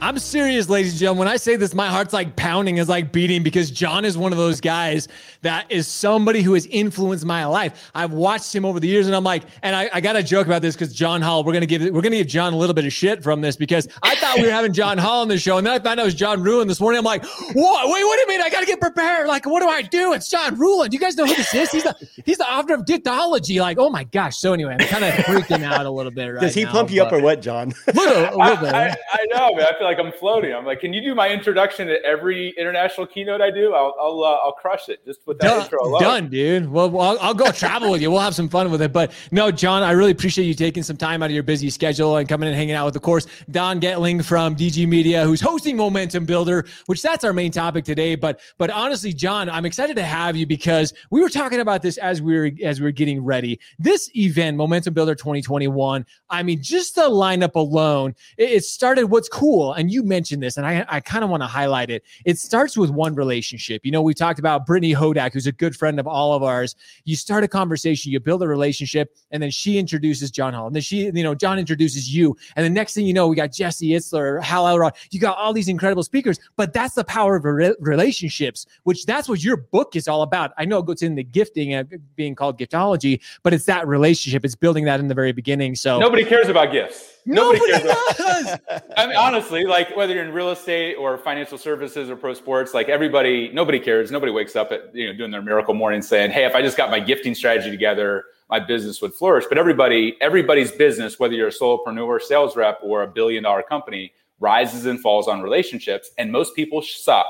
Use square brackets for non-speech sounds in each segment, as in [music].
I'm serious, ladies and gentlemen. When I say this, my heart's like pounding, is like beating because John is one of those guys that is somebody who has influenced my life. I've watched him over the years, and I'm like, and I, I got to joke about this because John Hall, we're gonna give we're gonna give John a little bit of shit from this because I thought we were having John Hall on the show, and then I found out it was John Ruhlin this morning. I'm like, what? Wait, what do you mean? I got to get prepared. Like, what do I do? It's John Ruhlin. Do you guys know who this is? He's the he's the author of Giftology. Like, oh my gosh. So anyway, I'm kind of freaking out a little bit right Does he now, pump you up or what, John? Little, a little bit. [laughs] I, I know, man. I feel like I'm floating. I'm like, can you do my introduction to every international keynote I do? I'll I'll, uh, I'll crush it just with that Done, intro alone. done, dude. Well, well, I'll, I'll go travel with you. We'll have some fun with it. But no, John, I really appreciate you taking some time out of your busy schedule and coming and hanging out with, the course, Don Goettling from DG Media, who's hosting Momentum Builder, which that's our main topic today. But but honestly, John, I'm excited to have you because we were talking about this as we were as we were getting ready. This event, Momentum Builder 2021. I mean, just the lineup alone, it, it started. What's cool, and you mentioned this, and I I kind of want to highlight it. It starts with one relationship. You know, we talked about Brittany Hodak, who's a good friend of all of ours. You start a conversation, you build a relationship, and then she introduces John Hall. And then she, you know, John introduces you. And the next thing you know, we got Jesse Itzler, Hal Elrod. You got all these incredible speakers, but that's the power of re- relationships, which that's what your book is all about. I know it goes into gifting and being called giftology, but it's that relationship. It's building that in the very beginning. So Nobody cares about gifts. Nobody cares does. [laughs] I mean, honestly, like whether you're in real estate or financial services or pro sports, like everybody, nobody cares. Nobody wakes up at you know doing their miracle morning saying, "Hey, if I just got my gifting strategy together, my business would flourish." But everybody, everybody's business, whether you're a solopreneur, sales rep, or a billion dollar company, rises and falls on relationships, and most people suck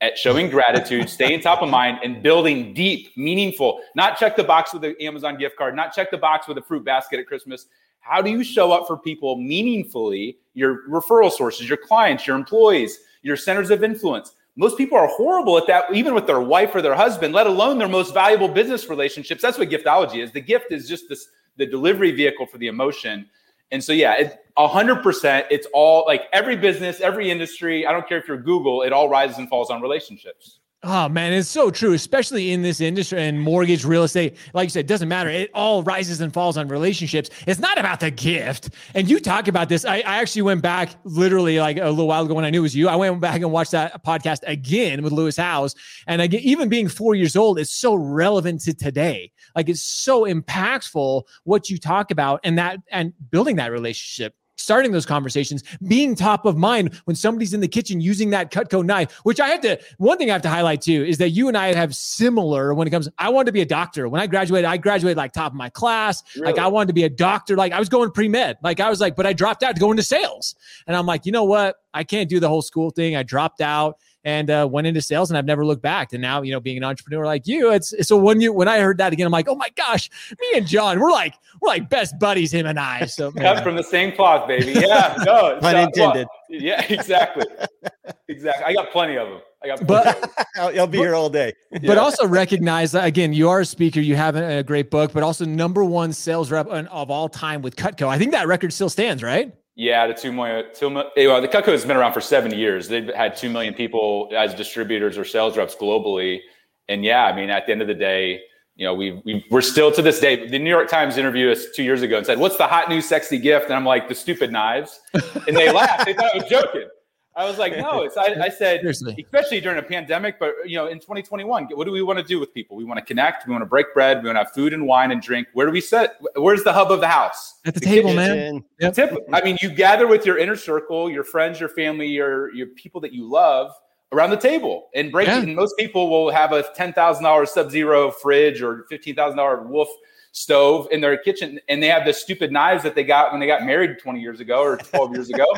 at showing gratitude, staying top of mind, and building deep, meaningful. Not check the box with the Amazon gift card, not check the box with a fruit basket at Christmas. How do you show up for people meaningfully? Your referral sources, your clients, your employees, your centers of influence. Most people are horrible at that, even with their wife or their husband, let alone their most valuable business relationships. That's what giftology is. The gift is just this the delivery vehicle for the emotion. And so, yeah, it, 100%, it's all like every business, every industry, I don't care if you're Google, it all rises and falls on relationships. Oh man, it's so true, especially in this industry and mortgage, real estate. Like you said, it doesn't matter. It all rises and falls on relationships. It's not about the gift. And you talk about this. I, I actually went back literally like a little while ago when I knew it was you. I went back and watched that podcast again with Lewis Howes. And again, even being four years old, it's so relevant to today. Like it's so impactful what you talk about and that and building that relationship starting those conversations, being top of mind when somebody's in the kitchen using that Cutco knife, which I have to, one thing I have to highlight too is that you and I have similar when it comes, I wanted to be a doctor. When I graduated, I graduated like top of my class. Like I wanted to be a doctor. Like I was going pre-med. Like I was like, but I dropped out to go into sales. And I'm like, you know what? I can't do the whole school thing. I dropped out and uh, went into sales and I've never looked back. And now, you know, being an entrepreneur like you, it's so when you when I heard that again, I'm like, oh my gosh, me and John, we're like we're like best buddies, him and I. [laughs] So Cut from the same cloth, baby. Yeah, no, [laughs] Pun not- intended. well, yeah, exactly, exactly. I got plenty of them. I got. But- [laughs] I'll, I'll be here all day. but Yeah. also recognize that again, you are a speaker, you have a, a great book, but also number one sales rep of all time with Cutco. I think that record still stands, right? Yeah, the two million, million. Eh, well, the Cutco has been around for seven years. They've had two million people as distributors or sales reps globally, and yeah, I mean, at the end of the day, you know, we, we we're still to this day. The New York Times interviewed us two years ago and said, "What's the hot new sexy gift?" And I'm like, "The stupid knives," and they laughed. They thought I was joking. I was like, "No, it's." I, I [laughs] said, Seriously. especially during a pandemic, but you know, in 2021, what do we want to do with people? We want to connect. We want to break bread. We want to have food and wine and drink. Where do we sit? Where's the hub of the house? At the table, man. Yep. Tip, I mean, you gather with your inner circle, your friends, your family, your your people that you love around the table and break Yeah. And most people will have a ten thousand dollar Sub Zero fridge or fifteen thousand dollar Wolf stove in their kitchen, and they have the stupid knives that they got when they got married twenty years ago or twelve years ago. [laughs]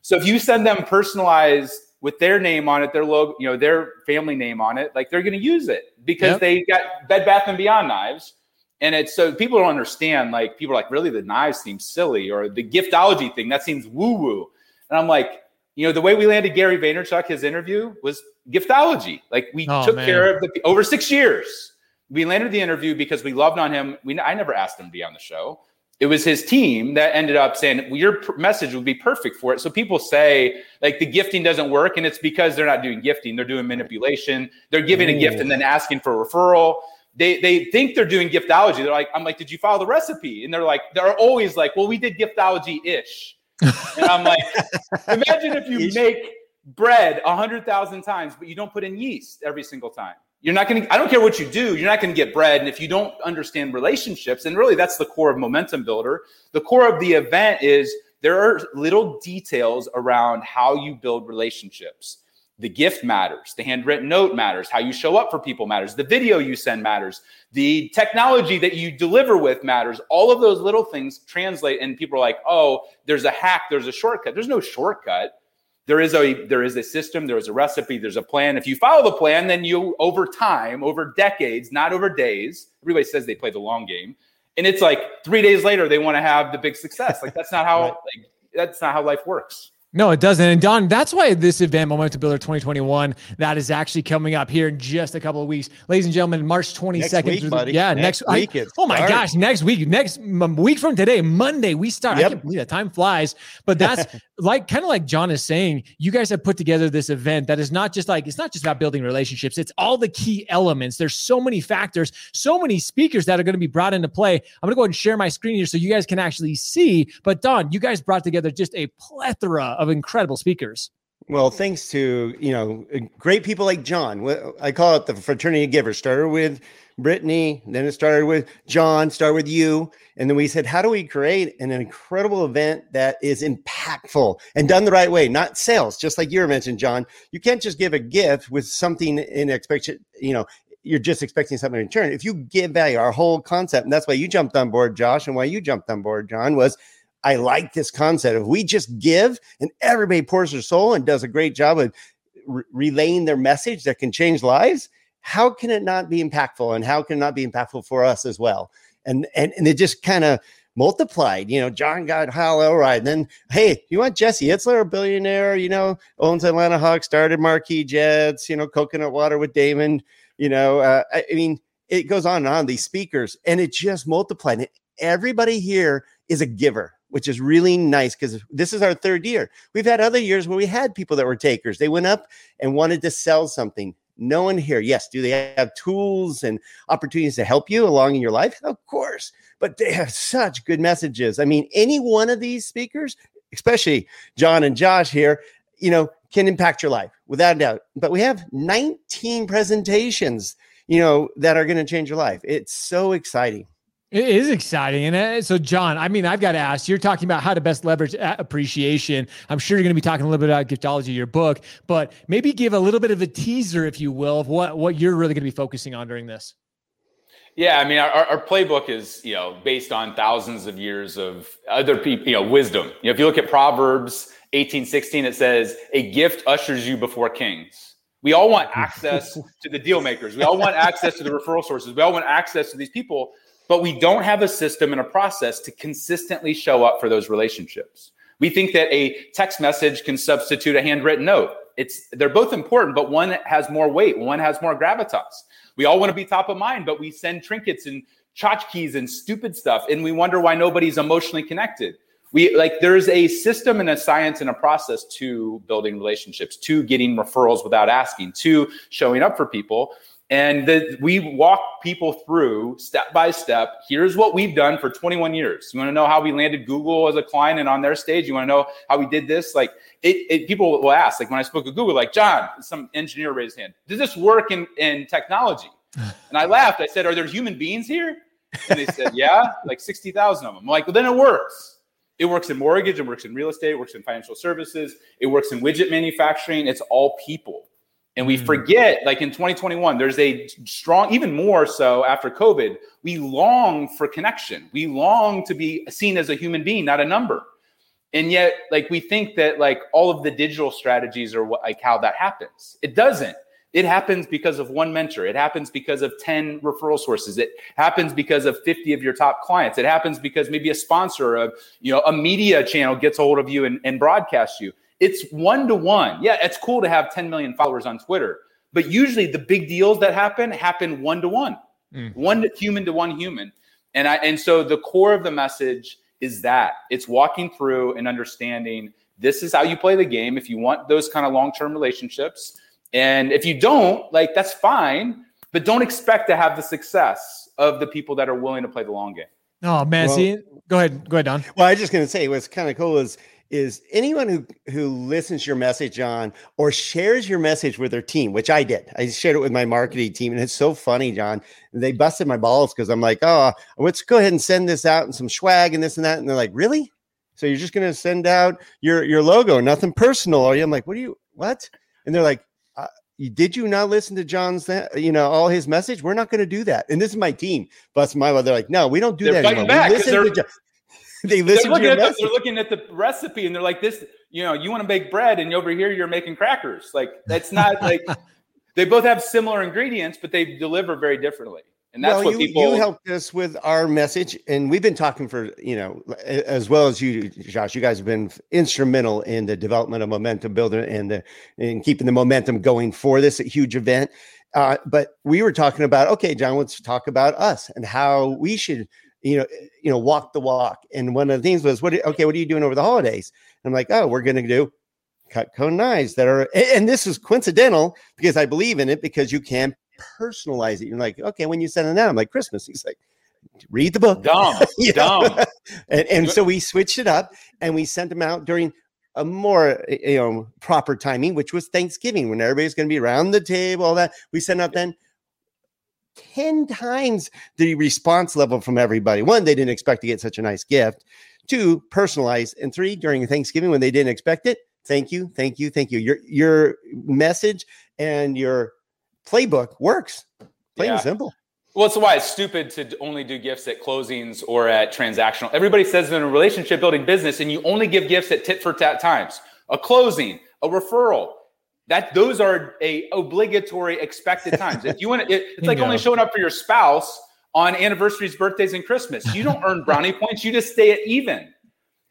So if you send them personalized with their name on it, their logo, you know, their family name on it, like they're going to use it because Yep. they got Bed Bath and Beyond knives. And it's so people don't understand. Like people are like, really, the knives seem silly, or the giftology thing that seems woo woo. And I'm like, you know, the way we landed Gary Vaynerchuk, his interview was giftology. Like we oh, took man. care of the over six years. We landed the interview because we loved on him. We I never asked him to be on the show. It was his team that ended up saying well, your message would be perfect for it. So people say like the gifting doesn't work, and it's because they're not doing gifting; they're doing manipulation. They're giving Ooh. a gift and then asking for a referral they they think they're doing giftology. They're like, I'm like, did you follow the recipe? And they're like, they're always like, well, we did giftology ish. [laughs] and I'm like, imagine if you make bread a hundred thousand times, but you don't put in yeast every single time. You're not going to, I don't care what you do, you're not going to get bread. And if you don't understand relationships, and really that's the core of Momentum Builder, the core of the event is there are little details around how you build relationships. The gift matters. The handwritten note matters. How you show up for people matters. The video you send matters. The technology that you deliver with matters. All of those little things translate and people are like oh there's a hack. There's a shortcut. There's no shortcut there is a there is a system there is a recipe there's a plan if you follow the plan then you over time over decades not over days everybody says they play the long game and it's like three days later they want to have the big success like that's not how [laughs] right. like that's not how life works no, it doesn't. And Don, that's why this event, Momentum Builder 2021, that is actually coming up here in just a couple of weeks. Ladies and gentlemen, March 22nd. Next week, buddy. Yeah, next, next week. I, oh my starts. gosh, next week. Next week from today, Monday, we start. Yep. I can't believe that time flies. But that's [laughs] like kind of like John is saying, you guys have put together this event that is not just like, it's not just about building relationships, it's all the key elements. There's so many factors, so many speakers that are going to be brought into play. I'm going to go ahead and share my screen here so you guys can actually see. But Don, you guys brought together just a plethora of incredible speakers speakers. Well, thanks to you know uh, great people like John. I call it the fraternity of givers. Started with Brittany, then it started with John, started with you, and then we said, how do we create an incredible event that is impactful and done the right way, not sales? Just like you mentioned, John. You can't just give a gift with something in expectation. You know, you're just expecting something in return. If you give value, our whole concept, and that's why you jumped on board, Josh, and why you jumped on board, John, was I like this concept. If we just give and everybody pours their soul and does a great job of re- relaying their message that can change lives, how can it not be impactful? And how can it not be impactful for us as well? And and, and it just kind of multiplied. You know, John got Hal Elrod. And then, hey, you want Jesse Itzler, a billionaire, you know, owns Atlanta Hawks, started Marquis Jets, you know, coconut water with Damon. You know, uh, I, I mean, it goes on and on, these speakers, and it just multiplied. Everybody here is a giver which is really nice because this is our third year. We've had other years where we had people that were takers. They went up and wanted to sell something. No one here. Yes, do they have tools and opportunities to help you along in your life? Of course, but they have such good messages. I mean, any one of these speakers, especially John and Josh here, you know, can impact your life without a doubt. But we have 19 presentations, you know, that are going to change your life. It's so exciting. It is exciting. And uh, so, John, I mean, I've got to ask you're talking about how to best leverage appreciation. I'm sure you're going to be talking a little bit about giftology, in your book, but maybe give a little bit of a teaser, if you will, of what, what you're really going to be focusing on during this. Yeah, I mean, our, our playbook is, you know, based on thousands of years of other people, you know, wisdom. You know, if you look at Proverbs 18, 16, it says, a gift ushers you before kings. We all want [laughs] access to the deal makers. We all want access to the referral sources. We all want access to these people but we don't have a system and a process to consistently show up for those relationships. We think that a text message can substitute a handwritten note. It's they're both important, but one has more weight, one has more gravitas. We all want to be top of mind, but we send trinkets and tchotchkes and stupid stuff, and we wonder why nobody's emotionally connected. We like there's a system and a science and a process to building relationships, to getting referrals without asking, to showing up for people. And that we walk people through step by step. Here's what we've done for 21 years. You want to know how we landed Google as a client and on their stage? You want to know how we did this? Like it, it people will ask, like when I spoke at Google, like John, some engineer raised hand. Does this work in, in technology? [laughs] And I laughed. I said, Are there human beings here? And they said, Yeah, like 60,000 of them. I'm like, well, then it works. It works in mortgage, it works in real estate, it works in financial services, it works in widget manufacturing. It's all people. And we mm. forget, like in 2021, there's a strong, even more so after COVID, we long for connection. We long to be seen as a human being, not a number. And yet, like, we think that like all of the digital strategies are what, like how that happens. It doesn't. It happens because of one mentor. It happens because of 10 referral sources. It happens because of 50 of your top clients. It happens because maybe a sponsor of, you know, a media channel gets a hold of you and, and broadcasts you It's one to one. Yeah, it's cool to have 10 million followers on Twitter, but usually the big deals that happen happen one to one, mm. one human to one human. And I and so the core of the message is that it's walking through and understanding this is how you play the game if you want those kind of long-term relationships. And if you don't, like that's fine, but don't expect to have the success of the people that are willing to play the long game. Oh man, well, see, go ahead, go ahead, Don. Well, I was just gonna say what's kind of cool is is anyone who who listens to your message on or shares your message with their team, which I did. I shared it with my marketing team, and it's so funny, John. They busted my balls because I'm like, oh, let's go ahead and send this out and some swag and this and that, and they're like, really? So you're just gonna send out your your logo, nothing personal, are you? I'm like, what do you what? And they're like, uh, did you not listen to John's, you know, all his message? We're not going to do that. And this is my team. Bust my They're like, no, we don't do they're that anymore. Back listen to John [laughs] they listen they're looking, the, they're looking at the recipe and they're like, this, you know, you want to make bread and over here you're making crackers. Like that's not [laughs] like they both have similar ingredients, but they deliver very differently. And that's well, what you, people you helped us with our message, and we've been talking for you know as well as you, Josh. You guys have been instrumental in the development of momentum builder and the in keeping the momentum going for this huge event. Uh, but we were talking about okay, John. Let's talk about us and how we should you know, you know, walk the walk. And one of the things was, what? Okay, what are you doing over the holidays? And I'm like, oh, we're going to do Cutco knives that are, and this is coincidental because I believe in it because you can personalize it. You're like, okay, when you send it out, I'm like Christmas. He's like, read the book. Dumb, [laughs] dumb. and, and so we switched it up and we sent them out during a more you know proper timing, which was Thanksgiving when everybody's going to be around the table. All that we sent out then. 10 times the response level from everybody. One, they didn't expect to get such a nice gift. Two, personalized. And three, during Thanksgiving when they didn't expect it, thank you, thank you, thank you. Your your message and your playbook works. Plain yeah. and simple. Well, it's why it's stupid to only do gifts at closings or at transactional. Everybody says in a relationship building business, and you only give gifts at tit for tat times. A closing, a referral, that those are a obligatory expected times. If you want to, it, it's like only showing up for your spouse on anniversaries, birthdays, and Christmas. You don't earn brownie points. You just stay at even.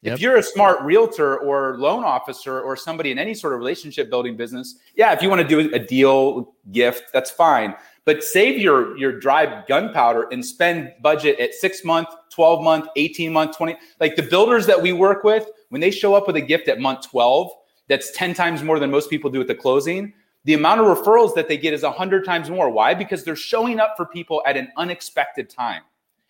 Yep. If you're a smart realtor or loan officer or somebody in any sort of relationship building business, yeah, if you want to do a deal gift, that's fine. But save your your dry gunpowder and spend budget at six month, 12 month, 18 month, 20. Like the builders that we work with, when they show up with a gift at month 12, that's 10 times more than most people do at the closing, the amount of referrals that they get is 100 times more. Why? Because they're showing up for people at an unexpected time.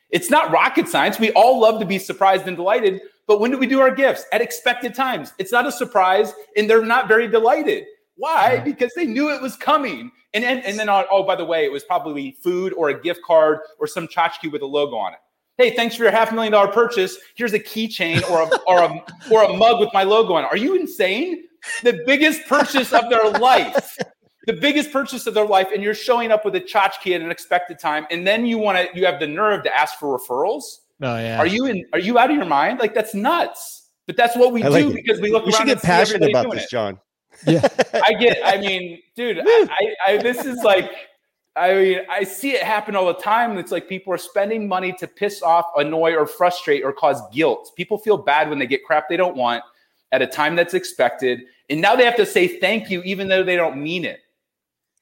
It's not rocket science. We all love to be surprised and delighted, but when do we do our gifts? At expected times. It's not a surprise, and they're not very delighted. Why? Because they knew it was coming. And, and, and then, oh, by the way, it was probably food or a gift card or some tchotchke with a logo on it hey, thanks for your half million dollar purchase. Here's a keychain or a, or a, or a mug with my logo on. Are you insane? The biggest purchase of their life, the biggest purchase of their life, and you're showing up with a tchotchke at an expected time, and then you want to, you have the nerve to ask for referrals. Oh yeah. Are you in? Are you out of your mind? Like that's nuts. But that's what we like do it. because we look. We should get passionate about this, it. John. Yeah, I get. I mean, dude, I, I, I this is like I mean, I see it happen all the time. It's like people are spending money to piss off, annoy, or frustrate or cause guilt. People feel bad when they get crap they don't want at a time that's expected. And now they have to say thank you, even though they don't mean it.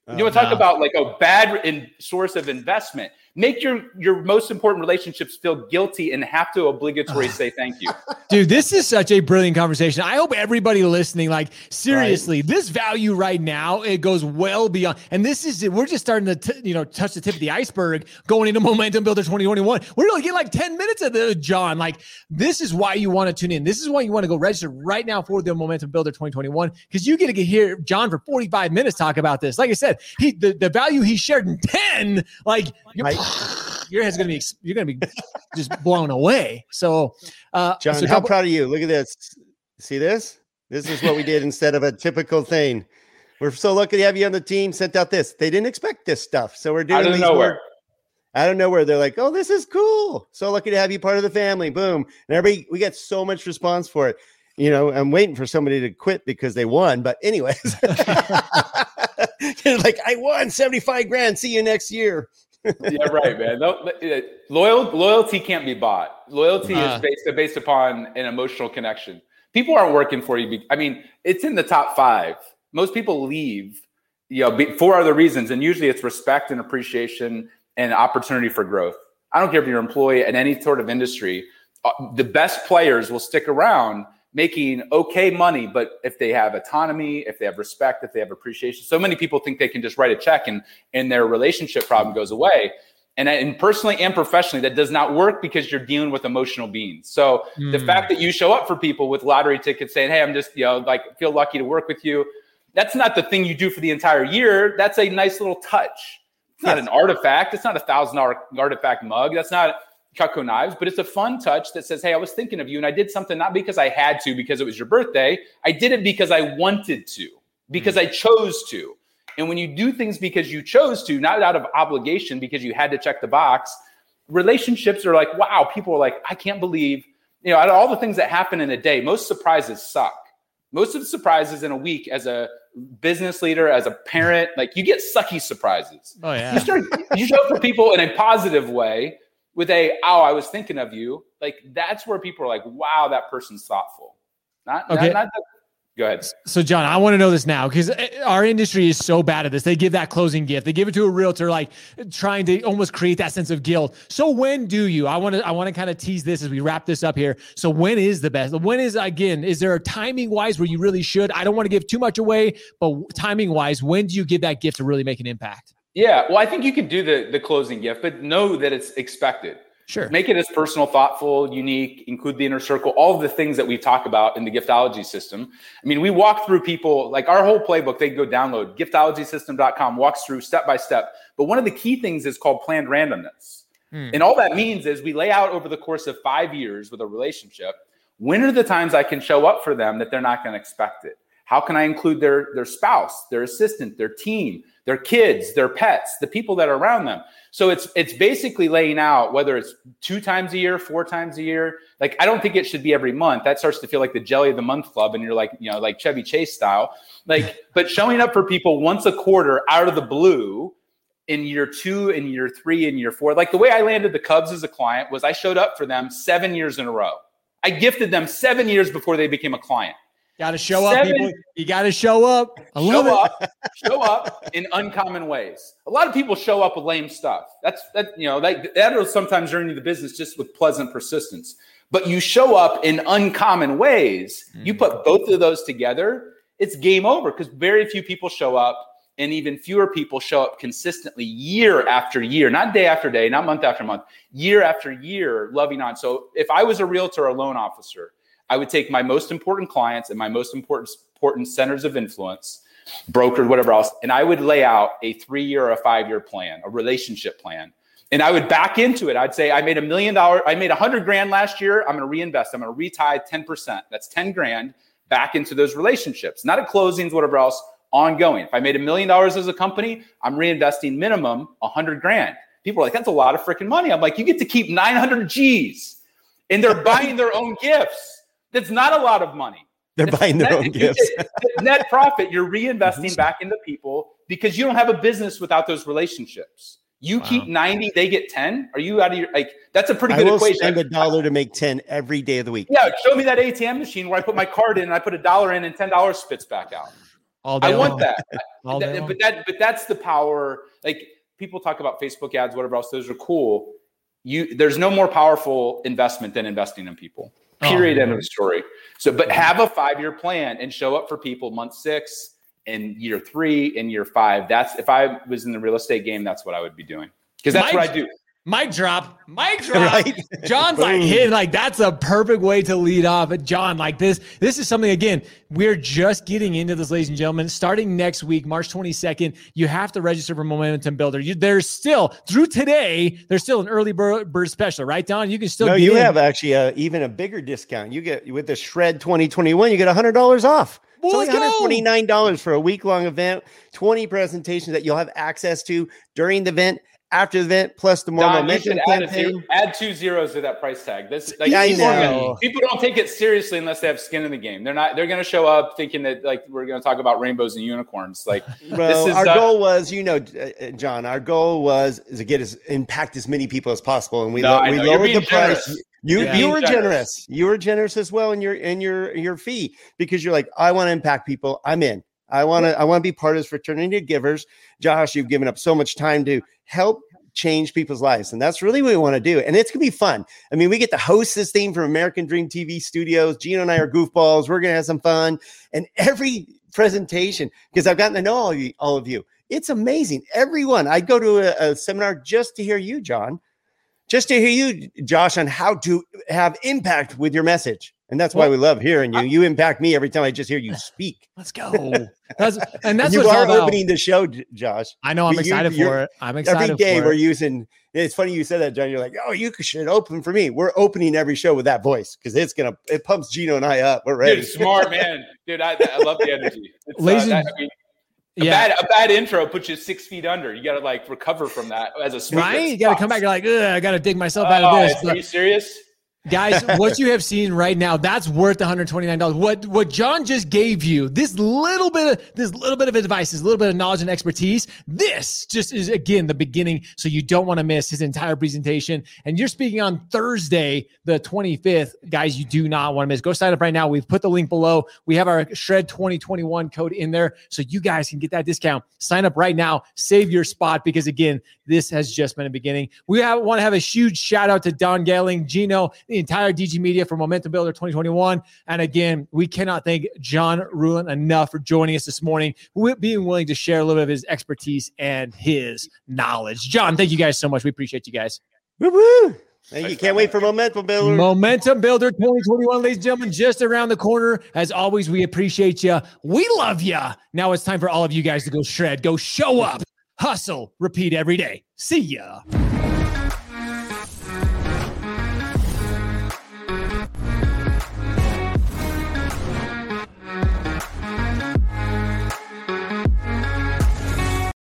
You want to oh, talk about like a bad in, source of investment make your your most important relationships feel guilty and have to obligatory [sighs] say thank you. Dude this is such a brilliant conversation. I hope everybody listening like seriously right. this value right now it goes well beyond and this is we're just starting to t- you know touch the tip of the iceberg going into momentum builder 2021 we're gonna get like 10 minutes of the john. Like this is why you want to tune in. This is why you want to go register right now for the momentum builder 2021 because you get to hear john for 45 minutes talk about this. Like i said he the, the value he shared in 10 like right [sighs] your head's gonna be you're gonna be just blown away. So, uh, John, so how couple- proud of you? Look at this. See this? This is what we did [laughs] instead of a typical thing. We're so lucky to have you on the team. Sent out this. They didn't expect this stuff, so we're doing out of nowhere. I don't know where they're like, oh, this is cool. So lucky to have you part of the family. Boom. And everybody, we get so much response for it. You know, I'm waiting for somebody to quit because they won. But anyways, [laughs] [laughs] like I won 75 grand. See you next year yeah, right, man. No, loyal loyalty can't be bought. Loyalty uh, is uh-huh. based based upon an emotional connection. People aren't working for you. I mean, it's in the top five. Most people leave, you know, for other reasons, and usually it's respect and appreciation and opportunity for growth. I don't care if you're an employee in any sort of industry. Uh, the best players will stick around making okay money, but if they have autonomy, if they have respect, if they have appreciation, so many people think they can just write a check and and their relationship problem goes away. And, and personally and professionally, that does not work because you're dealing with emotional beings. So mm. the hmm. fact that you show up for people with lottery tickets saying, Hey, I'm just, you know, like feel lucky to work with you. That's not the thing you do for the entire year. That's a nice little touch. It's not yes. an artifact. It's not a thousand dollar artifact mug. That's not Cutco knives, but it's a fun touch that says, Hey, I was thinking of you and I did something not because I had to, because it was your birthday. I did it because I wanted to, because mm. I chose to. And when you do things because you chose to, not out of obligation, because you had to check the box, relationships are like, wow, people are like, I can't believe, you know, out of all the things that happen in a day, most surprises suck. Most of the surprises in a week as a business leader, as a parent, like you get sucky surprises. Oh, yeah. You start, you show up for people in a positive way with a, oh, I was thinking of you. Like that's where people are like, wow, that person's thoughtful. Not, okay. not, not the, Go ahead. So, John, I want to know this now because eh, our industry is so bad at this. They give that closing gift. They give it to a realtor, like trying to almost create that sense of guilt. So, when do you? I want to. I want to kind of tease this as we wrap this up here. So, when is the best? When is again? Is there a timing wise where you really should? I don't want to give too much away, but timing wise, when do you give that gift to really make an impact? Yeah, well, I think you could do the the closing gift, but know that it's expected. Sure. Make it as personal, thoughtful, unique, include the inner circle, all of the things that we talk about in the giftology system. I mean, we walk through people like our whole playbook, they go download giftologysystem.com, walks through step by step. But one of the key things is called planned randomness. Hmm. And all that means is we lay out over the course of five years with a relationship when are the times I can show up for them that they're not going to expect it? How can I include their, their spouse, their assistant, their team? their kids, their pets, the people that are around them. So it's it's basically laying out whether it's two times a year, four times a year. Like I don't think it should be every month. That starts to feel like the jelly of the month club, and you're like you know like Chevy Chase style. Like, [laughs] but showing up for people once a quarter out of the blue in year two, in year three, in year four. Like the way I landed the Cubs as a client was I showed up for them seven years in a row. I gifted them seven years before they became a client. Got to show Seven, up, people. You got to show up. I love show it. up, show up in uncommon ways. A lot of people show up with lame stuff. That's that you know that that'll sometimes earn you the business just with pleasant persistence. But you show up in uncommon ways. Mm. You put both of those together, it's game over because very few people show up, and even fewer people show up consistently year after year, not day after day, not month after month, year after year, loving on. So if I was a realtor or loan officer I would take my most important clients and my most important, important centers of influence, brokered, whatever else, and I would lay out a three year or a five year plan, a relationship plan. And I would back into it. I'd say, I made a million dollars, I made a hundred grand last year. I'm going to reinvest. I'm going to retie 10%. That's 10 grand back into those relationships, not at closings, whatever else, ongoing. If I made a million dollars as a company, I'm reinvesting minimum a hundred grand. People are like, that's a lot of freaking money. I'm like, you get to keep 900 G's and they're buying their own gifts. That's not a lot of money. They're it's buying their net, own gifts. net profit, you're reinvesting mm-hmm. back into people because you don't have a business without those relationships. You wow. keep 90, they get 10. Are you out of your like that's a pretty good equation. I will equation. Spend a dollar to make 10 every day of the week. Yeah, show me that ATM machine where I put my card in and I put a dollar in and $10 spits back out. All day I want long. that. [laughs] All day but that but that's the power. Like people talk about Facebook ads, whatever else, those are cool. You there's no more powerful investment than investing in people. Oh, Period. Oh, end of the story. So, but have a five year plan and show up for people month six and year three and year five. That's if I was in the real estate game, that's what I would be doing because that's what I do. Mic drop, mic [laughs] drop. Right? John's like hit like that's a perfect way to lead off. But John, like this, this is something again. We're just getting into this, ladies and gentlemen. Starting next week, March 22nd, you have to register for Momentum Builder. You, there's still through today. There's still an early bird, bird special, right, Don? You can still. No, you in. have actually a, even a bigger discount. You get with the Shred 2021, you get hundred dollars off. Well, it's only $129 for a week long event, 20 presentations that you'll have access to during the event after the event plus the more Don, momentum add, zero, add two zeros to that price tag. This like Yeah, people, gonna- people don't take it seriously unless they have skin in the game. They're not. They're going to show up thinking that like we're going to talk about rainbows and unicorns. Like [laughs] Bro, This is, our uh, goal was, you know, uh, uh, John. Our goal was is to get as impact as many people as possible, and we No, lo- we lowered the being price. You Yeah. you were generous. generous. You were generous as well in your in your your fee because you're like, I want to impact people. I'm in. I want to I want to be part of this fraternity of givers. Josh, you've given up so much time to help change people's lives, and that's really what we want to do. And it's gonna be fun. I mean, we get to host this thing from American Dream TV Studios. Gino and I are goofballs. We're gonna have some fun, and every presentation because I've gotten to know all of you. All of you. It's amazing. Everyone. I go to a, a seminar just to hear you, John just to hear you, Josh, on how to have impact with your message. And that's why Well, we love hearing you. You impact me every time I just hear you speak. [laughs] Let's go. That's and that's you what it's all are about. opening the show, Josh. I know I'm you- excited for it. I'm excited Every day for we're it. using. It's funny you said that, John. You're like, oh, you should open for me. We're opening every show with that voice because it's gonna it pumps Gino and I up. We're ready. dude, smart man, dude. I, I love the energy. It's, uh, that- I mean, a Yeah. bad a bad intro puts you six feet under. You got to like recover from that as a speaker. Right? You got to come back. You're like, I got to dig myself out Oh, of this. are you serious? Guys, what you have seen right now, that's worth $129. What what John just gave you, this little bit of this little bit of advice, this little bit of knowledge and expertise, this just is again the beginning. So you don't want to miss his entire presentation. And you're speaking on Thursday, the 25th. Guys, you do not want to miss. Go sign up right now. We've put the link below. We have our Shred 2021 code in there. So you guys can get that discount. Sign up right now. Save your spot because again, this has just been a beginning. We have, want to have a huge shout out to Don Goettling, Gino, the entire DG Media for Momentum Builder 2021. And again, we cannot thank John Ruhlin enough for joining us this morning, wi- being willing to share a little bit of his expertise and his knowledge. John, thank you guys so much. We appreciate you guys. Woo woo. Thank you. Can't wait for momentum builder. Momentum Builder 2021, ladies and gentlemen, just around the corner. As always, we appreciate you. We love you. Now it's time for all of you guys to go shred, go show up, hustle, repeat every day. See ya.